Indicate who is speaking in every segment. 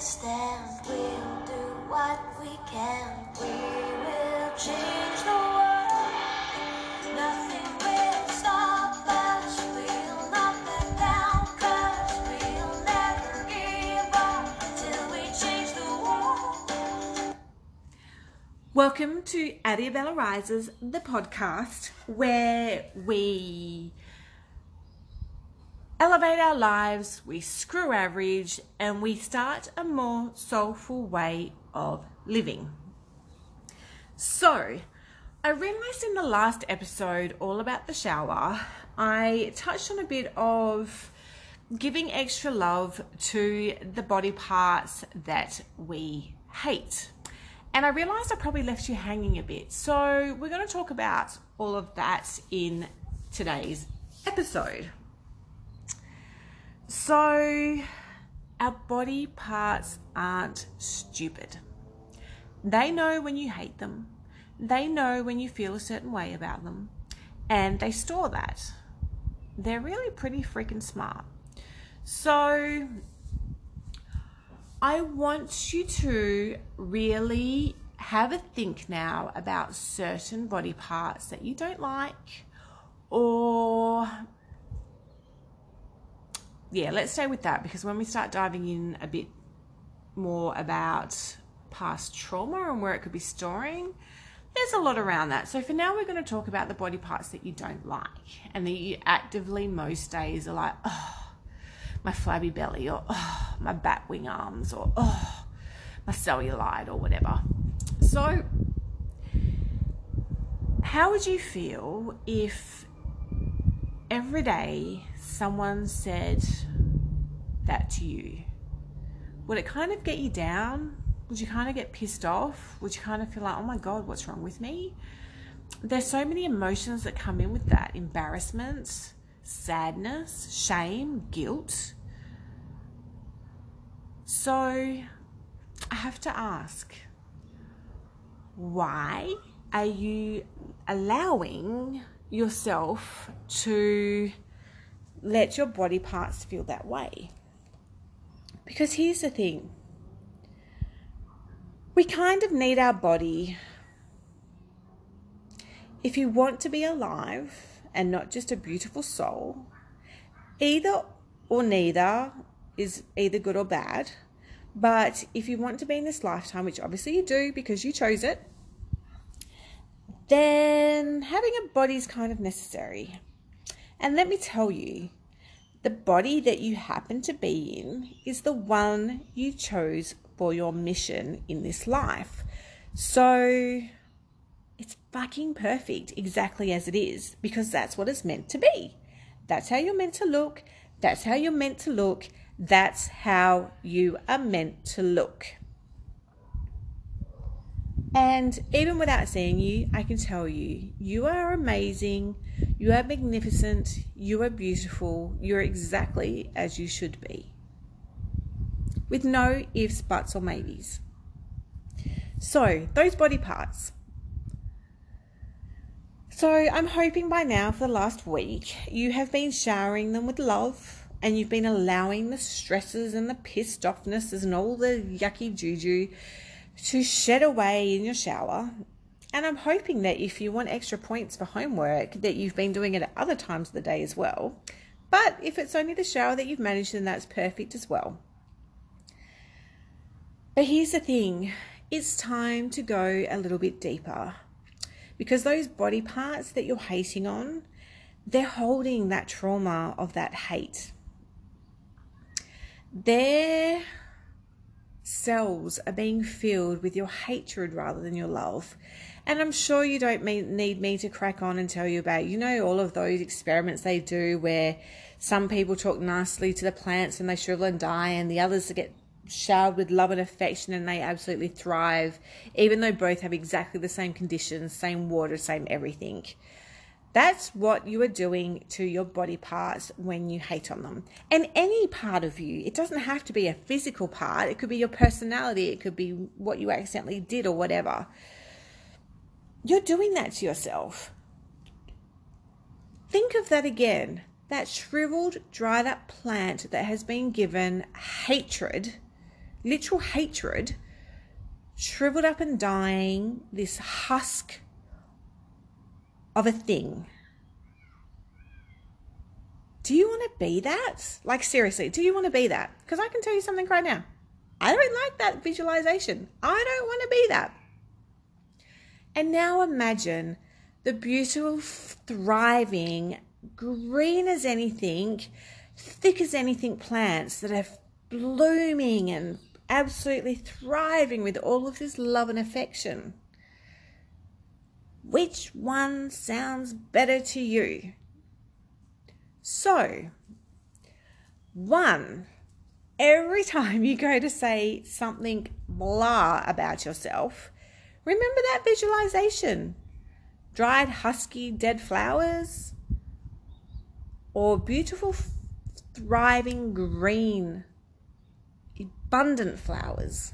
Speaker 1: stand. We'll do what we can. We will change the world. Nothing will stop us. We'll knock them down. Cause we'll never give up till we change the world.
Speaker 2: Welcome to Adiabella Rises, the podcast where we elevate our lives, we screw average, and we start a more soulful way of living. So, I realized in the last episode, all about the shower, I touched on a bit of giving extra love to the body parts that we hate. And I realized I probably left you hanging a bit. So, we're going to talk about all of that in today's episode. So, our body parts aren't stupid. They know when you hate them, they know when you feel a certain way about them, and they store that. They're really pretty freaking smart. So, I want you to really have a think now about certain body parts that you don't like or yeah, let's stay with that because when we start diving in a bit more about past trauma and where it could be storing, there's a lot around that. So for now, we're going to talk about the body parts that you don't like and that you actively most days are like, oh, my flabby belly, or oh, my bat wing arms, or oh, my cellulite, or whatever. So, how would you feel if every day someone said that to you? Would it kind of get you down? Would you kind of get pissed off? Would you kind of feel like, oh my God, what's wrong with me? There's so many emotions that come in with that embarrassment, sadness, shame, guilt. So I have to ask why are you allowing yourself to let your body parts feel that way. Because here's the thing we kind of need our body. If you want to be alive and not just a beautiful soul, either or neither is either good or bad. But if you want to be in this lifetime, which obviously you do because you chose it, then having a body is kind of necessary. And let me tell you, the body that you happen to be in is the one you chose for your mission in this life. So it's fucking perfect exactly as it is because that's what it's meant to be. That's how you're meant to look. That's how you're meant to look. That's how you are meant to look. And even without seeing you, I can tell you, you are amazing, you are magnificent, you are beautiful, you're exactly as you should be. With no ifs, buts, or maybes. So, those body parts. So, I'm hoping by now for the last week you have been showering them with love and you've been allowing the stresses and the pissed offnesses and all the yucky juju to shed away in your shower. And I'm hoping that if you want extra points for homework, that you've been doing it at other times of the day as well. But if it's only the shower that you've managed, then that's perfect as well. But here's the thing it's time to go a little bit deeper because those body parts that you're hating on, they're holding that trauma of that hate. They're cells are being filled with your hatred rather than your love. And I'm sure you don't need me to crack on and tell you about, you know, all of those experiments they do where some people talk nicely to the plants and they shrivel and die, and the others get showered with love and affection and they absolutely thrive, even though both have exactly the same conditions, same water, same everything. That's what you are doing to your body parts when you hate on them. And any part of you, it doesn't have to be a physical part, it could be your personality, it could be what you accidentally did or whatever. You're doing that to yourself. Think of that again. That shriveled, dried up plant that has been given hatred, literal hatred, shriveled up and dying, this husk of a thing. Do you want to be that? Like, seriously, do you want to be that? Because I can tell you something right now. I don't like that visualization. I don't want to be that. And now imagine the beautiful, thriving, green as anything, thick as anything plants that are blooming and absolutely thriving with all of this love and affection. Which one sounds better to you? So, one, every time you go to say something blah about yourself, remember that visualization. Dried, husky, dead flowers, or beautiful, thriving, green, abundant flowers.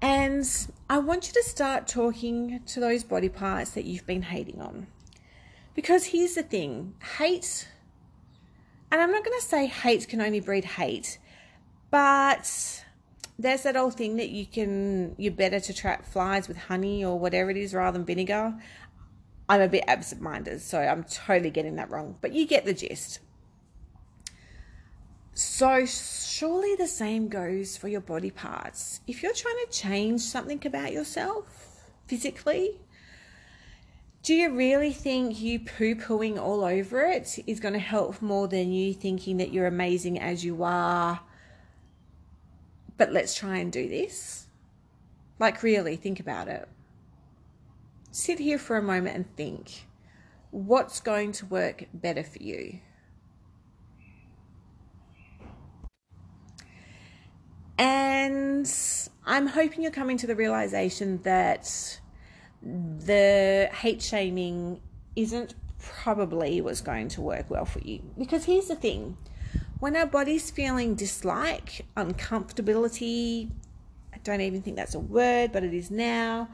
Speaker 2: And I want you to start talking to those body parts that you've been hating on. Because here's the thing hate, and I'm not going to say hate can only breed hate, but there's that old thing that you can, you're better to trap flies with honey or whatever it is rather than vinegar. I'm a bit absent minded, so I'm totally getting that wrong, but you get the gist. So, surely the same goes for your body parts. If you're trying to change something about yourself physically, do you really think you poo pooing all over it is going to help more than you thinking that you're amazing as you are? But let's try and do this. Like, really, think about it. Sit here for a moment and think what's going to work better for you? And I'm hoping you're coming to the realization that the hate shaming isn't probably what's going to work well for you. Because here's the thing when our body's feeling dislike, uncomfortability, I don't even think that's a word, but it is now,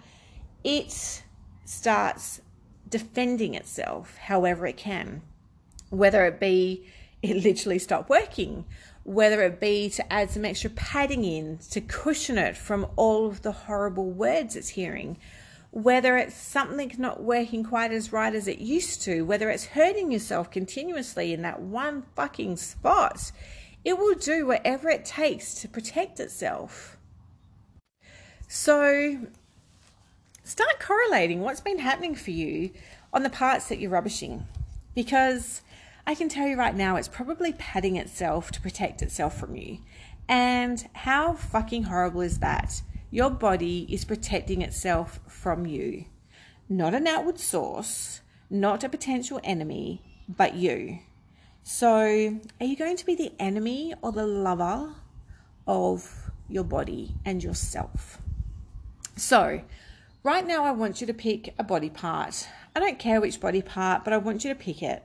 Speaker 2: it starts defending itself however it can, whether it be it literally stopped working, whether it be to add some extra padding in to cushion it from all of the horrible words it's hearing, whether it's something not working quite as right as it used to, whether it's hurting yourself continuously in that one fucking spot, it will do whatever it takes to protect itself. So start correlating what's been happening for you on the parts that you're rubbishing because I can tell you right now it's probably padding itself to protect itself from you. And how fucking horrible is that? Your body is protecting itself from you, not an outward source, not a potential enemy, but you. So, are you going to be the enemy or the lover of your body and yourself? So, right now, I want you to pick a body part. I don't care which body part, but I want you to pick it.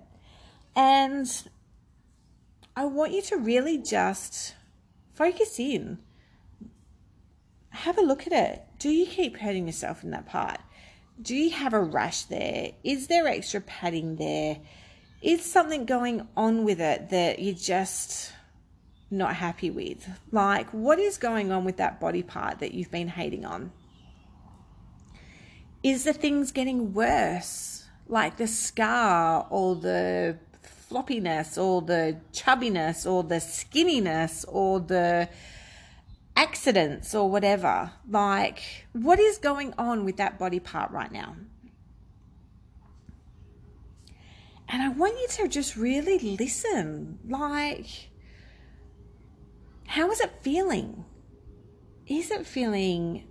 Speaker 2: And I want you to really just focus in have a look at it. Do you keep hurting yourself in that part? Do you have a rash there? Is there extra padding there? Is something going on with it that you're just not happy with? Like, what is going on with that body part that you've been hating on? Is the things getting worse? Like the scar or the floppiness or the chubbiness or the skinniness or the accidents or whatever. Like, what is going on with that body part right now? And I want you to just really listen. Like, how is it feeling? Is it feeling,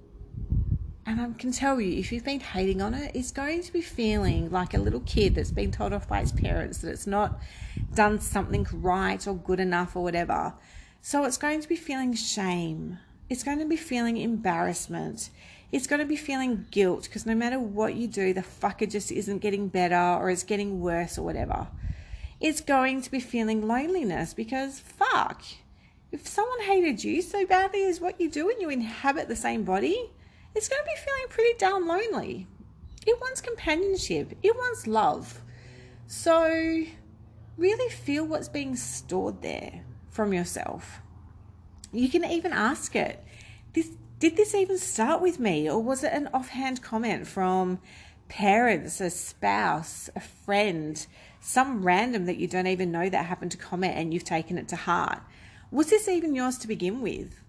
Speaker 2: and I can tell you, if you've been hating on it, it's going to be feeling like a little kid that's been told off by his parents that it's not done something right or good enough or whatever. So it's going to be feeling shame. It's going to be feeling embarrassment. It's going to be feeling guilt because no matter what you do, the fucker just isn't getting better or it's getting worse or whatever. It's going to be feeling loneliness because fuck, if someone hated you so badly as what you do and you inhabit the same body, it's going to be feeling pretty damn lonely. It wants companionship, it wants love. So, really feel what's being stored there from yourself. You can even ask it. This did this even start with me, or was it an offhand comment from parents, a spouse, a friend, some random that you don't even know that happened to comment and you've taken it to heart? Was this even yours to begin with?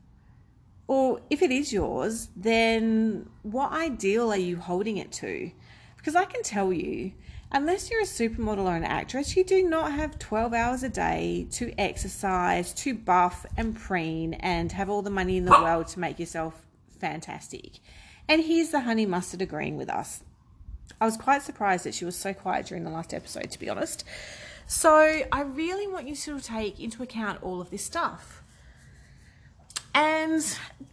Speaker 2: Or if it is yours, then what ideal are you holding it to? Because I can tell you, unless you're a supermodel or an actress, you do not have 12 hours a day to exercise, to buff and preen, and have all the money in the world to make yourself fantastic. And here's the honey mustard agreeing with us. I was quite surprised that she was so quiet during the last episode, to be honest. So I really want you to take into account all of this stuff. And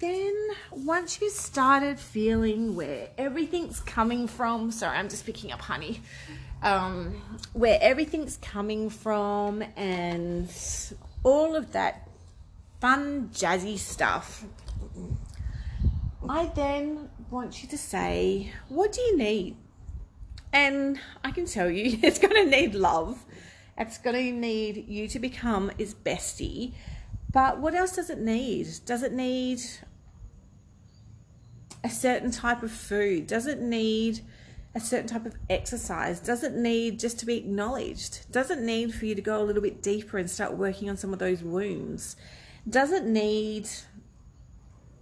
Speaker 2: then once you started feeling where everything's coming from, sorry, I'm just picking up honey, um, where everything's coming from and all of that fun, jazzy stuff, I then want you to say, what do you need? And I can tell you, it's going to need love. It's going to need you to become its bestie. But what else does it need? Does it need a certain type of food? Does it need a certain type of exercise? doesn't need just to be acknowledged? doesn't need for you to go a little bit deeper and start working on some of those wounds? doesn't need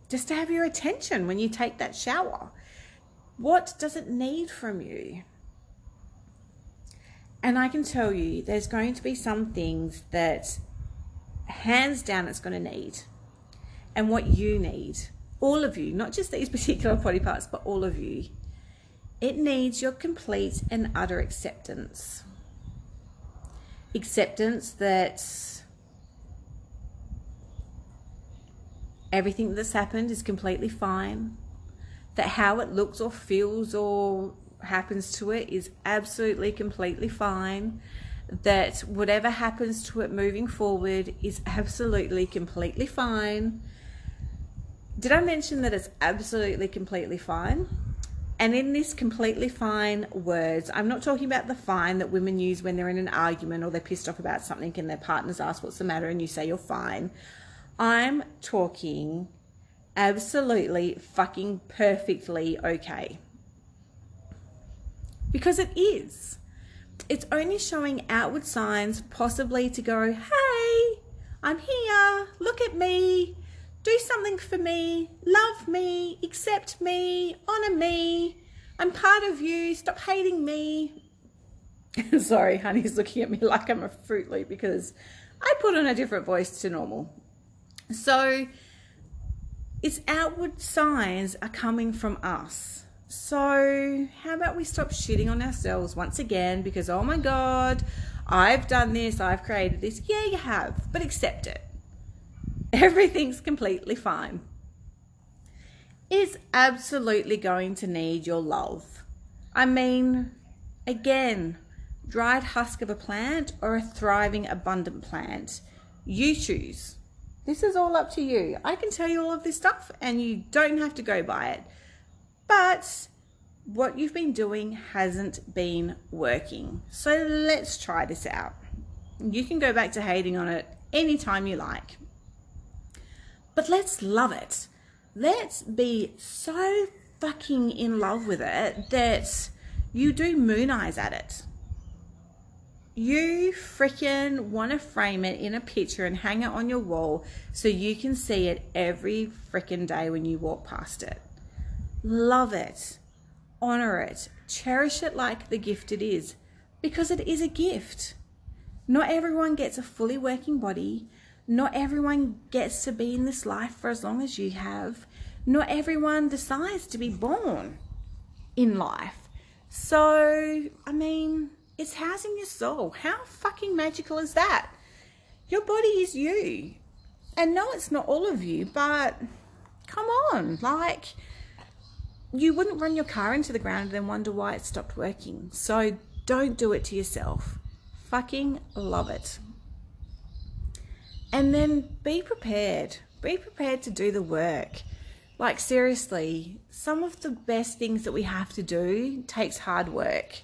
Speaker 2: just to have your attention when you take that shower? What does it need from you? And I can tell you, there's going to be some things that hands down it's going to need. And what you need, all of you, not just these particular body parts, but all of you, it needs your complete and utter acceptance. Acceptance that everything that's happened is completely fine, that how it looks or feels or happens to it is absolutely completely fine, that whatever happens to it moving forward is absolutely completely fine. Did I mention that it's absolutely completely fine? And in this completely fine words, I'm not talking about the fine that women use when they're in an argument or they're pissed off about something and their partners ask what's the matter and you say you're fine. I'm talking absolutely fucking perfectly okay. Because it is. It's only showing outward signs, possibly to go, hey, I'm here, look at me, do something for me, love me, accept me, honor me, I'm part of you, stop hating me. Sorry, honey's looking at me like I'm a Fruit Loop because I put on a different voice to normal. So its outward signs are coming from us. So, how about we stop shitting on ourselves once again because, oh my God, I've done this, I've created this. Yeah, you have, but accept it. Everything's completely fine. Is absolutely going to need your love. I mean, again, dried husk of a plant or a thriving, abundant plant. You choose. This is all up to you. I can tell you all of this stuff and you don't have to go by it. But what you've been doing hasn't been working. So let's try this out. You can go back to hating on it anytime you like. But let's love it. Let's be so fucking in love with it that you do moon eyes at it you freaking want to frame it in a picture and hang it on your wall so you can see it every freaking day when you walk past it. Love it, honor it, cherish it like the gift it is because it is a gift. Not everyone gets a fully working body. Not everyone gets to be in this life for as long as you have. Not everyone decides to be born in life. So, I mean, it's housing your soul. How fucking magical is that? Your body is you. And no, it's not all of you, but come on. Like, you wouldn't run your car into the ground and then wonder why it stopped working. So don't do it to yourself. Fucking love it. And then be prepared. Be prepared to do the work. Like, seriously, some of the best things that we have to do takes hard work.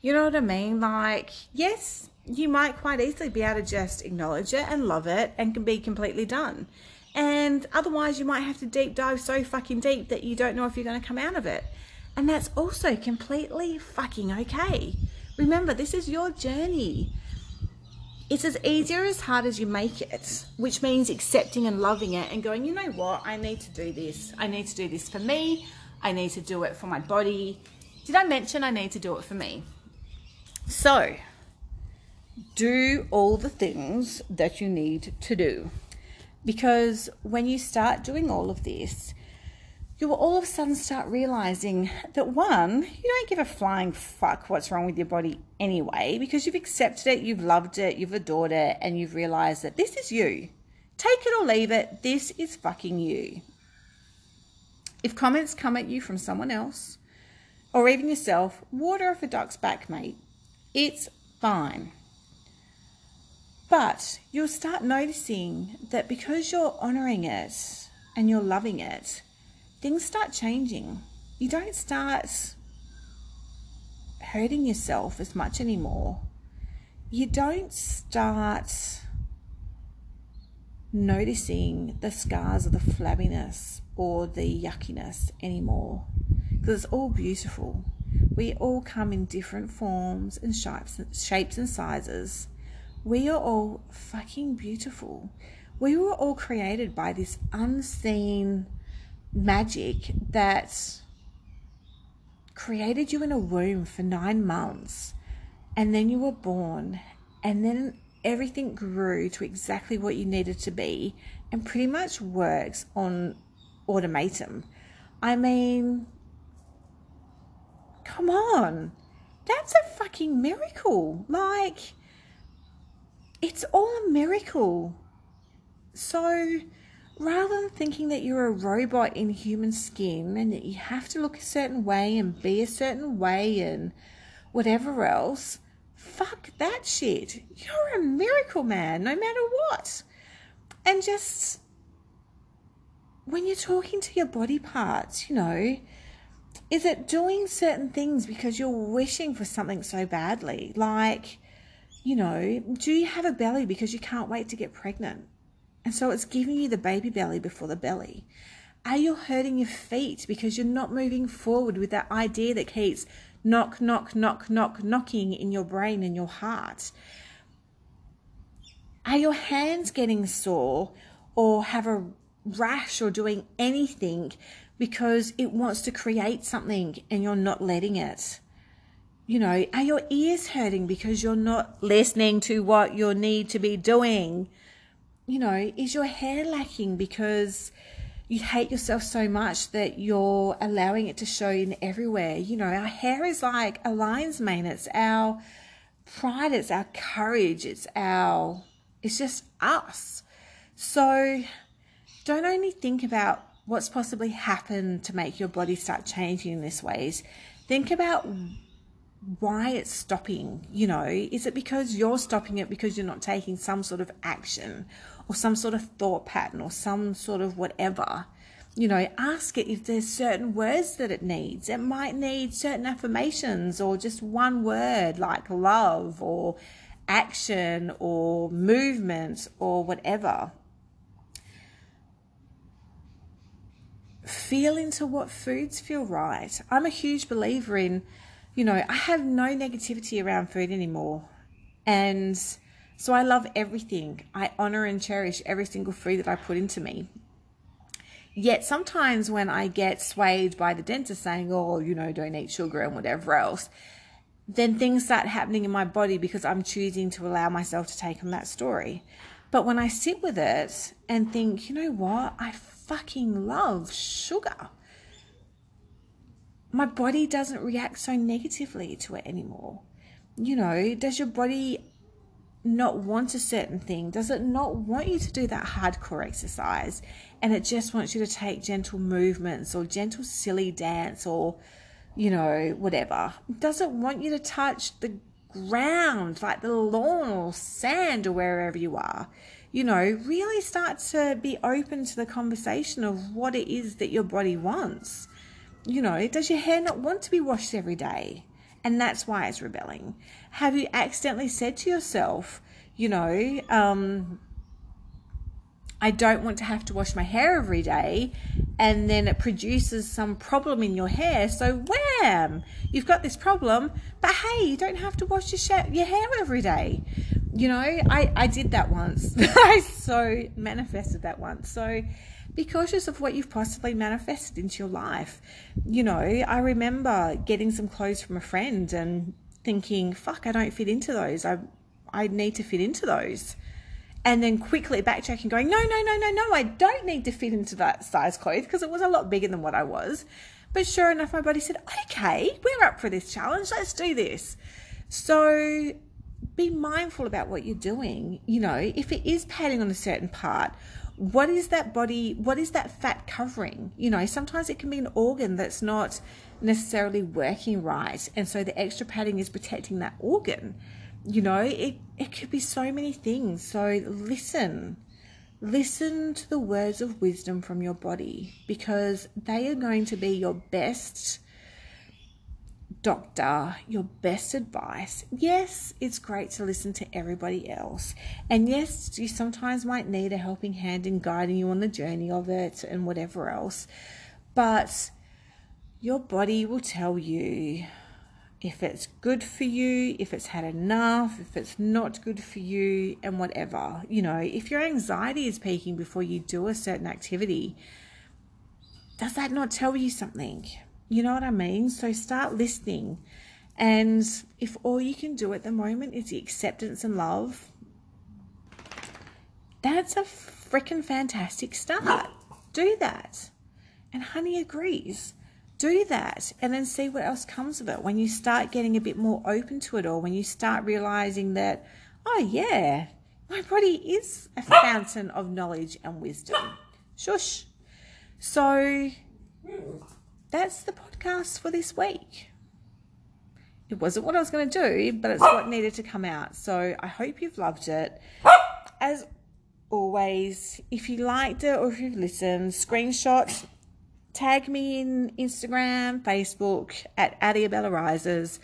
Speaker 2: You know what I mean? Like, yes, you might quite easily be able to just acknowledge it and love it and can be completely done. And otherwise, you might have to deep dive so fucking deep that you don't know if you're going to come out of it. And that's also completely fucking okay. Remember, this is your journey. It's as easy or as hard as you make it, which means accepting and loving it and going, you know what, I need to do this. I need to do this for me. I need to do it for my body. Did I mention I need to do it for me? So, do all the things that you need to do. Because when you start doing all of this, you will all of a sudden start realizing that one, you don't give a flying fuck what's wrong with your body anyway, because you've accepted it, you've loved it, you've adored it, and you've realized that this is you. Take it or leave it, this is fucking you. If comments come at you from someone else, or even yourself, water off a duck's back, mate. It's fine. But you'll start noticing that because you're honoring it and you're loving it, things start changing. You don't start hurting yourself as much anymore. You don't start noticing the scars or the flabbiness or the yuckiness anymore because it's all beautiful. We all come in different forms and shapes, shapes and sizes. We are all fucking beautiful. We were all created by this unseen magic that created you in a womb for nine months and then you were born and then everything grew to exactly what you needed to be and pretty much works on automatum. I mean, come on. That's a fucking miracle. Like, it's all a miracle. So, rather than thinking that you're a robot in human skin and that you have to look a certain way and be a certain way and whatever else, fuck that shit. You're a miracle man, no matter what. And just when you're talking to your body parts, you know, is it doing certain things because you're wishing for something so badly? Like, you know, do you have a belly because you can't wait to get pregnant? And so it's giving you the baby belly before the belly. Are you hurting your feet because you're not moving forward with that idea that keeps knock, knock, knock, knock, knocking in your brain and your heart? Are your hands getting sore or have a rash or doing anything because it wants to create something and you're not letting it? You know, are your ears hurting because you're not listening to what you need to be doing? You know, is your hair lacking because you hate yourself so much that you're allowing it to show in everywhere? You know, our hair is like a lion's mane. It's our pride, it's our courage, it's our, it's just us. So don't only think about what's possibly happened to make your body start changing in this ways. Think about why it's stopping. You know, is it because you're stopping it because you're not taking some sort of action or some sort of thought pattern or some sort of whatever? You know, ask it if there's certain words that it needs. It might need certain affirmations or just one word like love or action or movement or whatever. Feel into what foods feel right. I'm a huge believer in you know, I have no negativity around food anymore. And so I love everything. I honor and cherish every single food that I put into me. Yet sometimes when I get swayed by the dentist saying, oh, you know, don't eat sugar and whatever else, then things start happening in my body because I'm choosing to allow myself to take on that story. But when I sit with it and think, you know what, I fucking love sugar my body doesn't react so negatively to it anymore. You know, does your body not want a certain thing? Does it not want you to do that hardcore exercise? And it just wants you to take gentle movements or gentle, silly dance or, you know, whatever. Does it want you to touch the ground, like the lawn or sand or wherever you are? You know, really start to be open to the conversation of what it is that your body wants you know, does your hair not want to be washed every day? And that's why it's rebelling. Have you accidentally said to yourself, you know, um, I don't want to have to wash my hair every day and then it produces some problem in your hair. So, wham, you've got this problem, but hey, you don't have to wash your, sh- your hair every day. You know, I, I did that once. I so manifested that once. So, be cautious of what you've possibly manifested into your life. You know, I remember getting some clothes from a friend and thinking, fuck, I don't fit into those. I, I need to fit into those and then quickly backtracking, going, no, no, no, no, no, I don't need to fit into that size clothes because it was a lot bigger than what I was. But sure enough, my body said, okay, we're up for this challenge. Let's do this. So be mindful about what you're doing. You know, if it is padding on a certain part, what is that body, what is that fat covering? You know, sometimes it can be an organ that's not necessarily working right. And so the extra padding is protecting that organ you know, it, it could be so many things. So listen. Listen to the words of wisdom from your body because they are going to be your best doctor, your best advice. Yes, it's great to listen to everybody else. And yes, you sometimes might need a helping hand in guiding you on the journey of it and whatever else. But your body will tell you if it's good for you, if it's had enough, if it's not good for you, and whatever. You know, if your anxiety is peaking before you do a certain activity, does that not tell you something? You know what I mean? So start listening. And if all you can do at the moment is the acceptance and love, that's a freaking fantastic start. Do that. And honey agrees do that and then see what else comes of it when you start getting a bit more open to it all when you start realizing that oh yeah my body is a fountain of knowledge and wisdom shush so that's the podcast for this week it wasn't what i was going to do but it's what needed to come out so i hope you've loved it as always if you liked it or if you've listened screenshot tag me in Instagram, Facebook at Adiabella Rises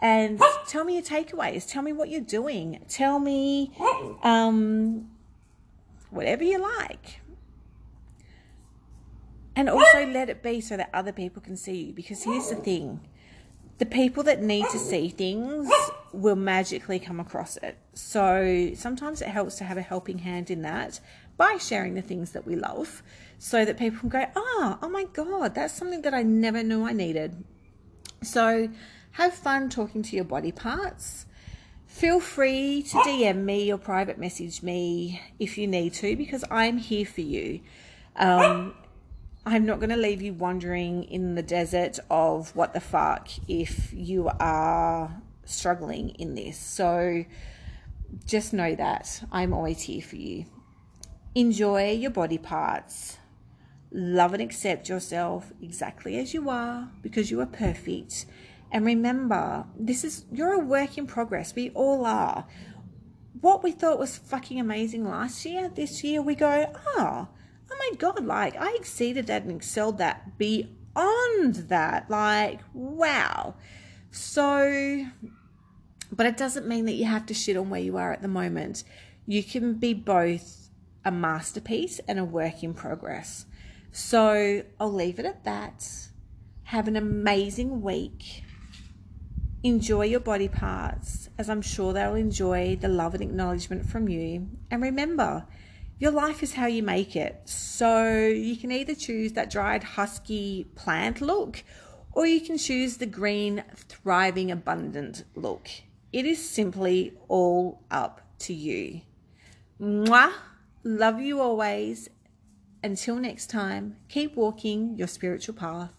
Speaker 2: and tell me your takeaways. Tell me what you're doing. Tell me um, whatever you like. And also let it be so that other people can see you. Because here's the thing the people that need to see things will magically come across it. So sometimes it helps to have a helping hand in that by sharing the things that we love so that people can go, oh, oh my God, that's something that I never knew I needed. So have fun talking to your body parts. Feel free to DM me or private message me if you need to because I'm here for you. Um, I'm not going to leave you wandering in the desert of what the fuck if you are struggling in this. So just know that I'm always here for you. Enjoy your body parts. Love and accept yourself exactly as you are because you are perfect. And remember, this is you're a work in progress. We all are. What we thought was fucking amazing last year, this year we go, oh, oh my god, like I exceeded that and excelled that beyond that. Like, wow. So but it doesn't mean that you have to shit on where you are at the moment. You can be both a masterpiece and a work in progress. So I'll leave it at that. Have an amazing week. Enjoy your body parts, as I'm sure they'll enjoy the love and acknowledgement from you. And remember, your life is how you make it. So you can either choose that dried, husky plant look, or you can choose the green, thriving, abundant look. It is simply all up to you. Mwah! Love you always. Until next time, keep walking your spiritual path.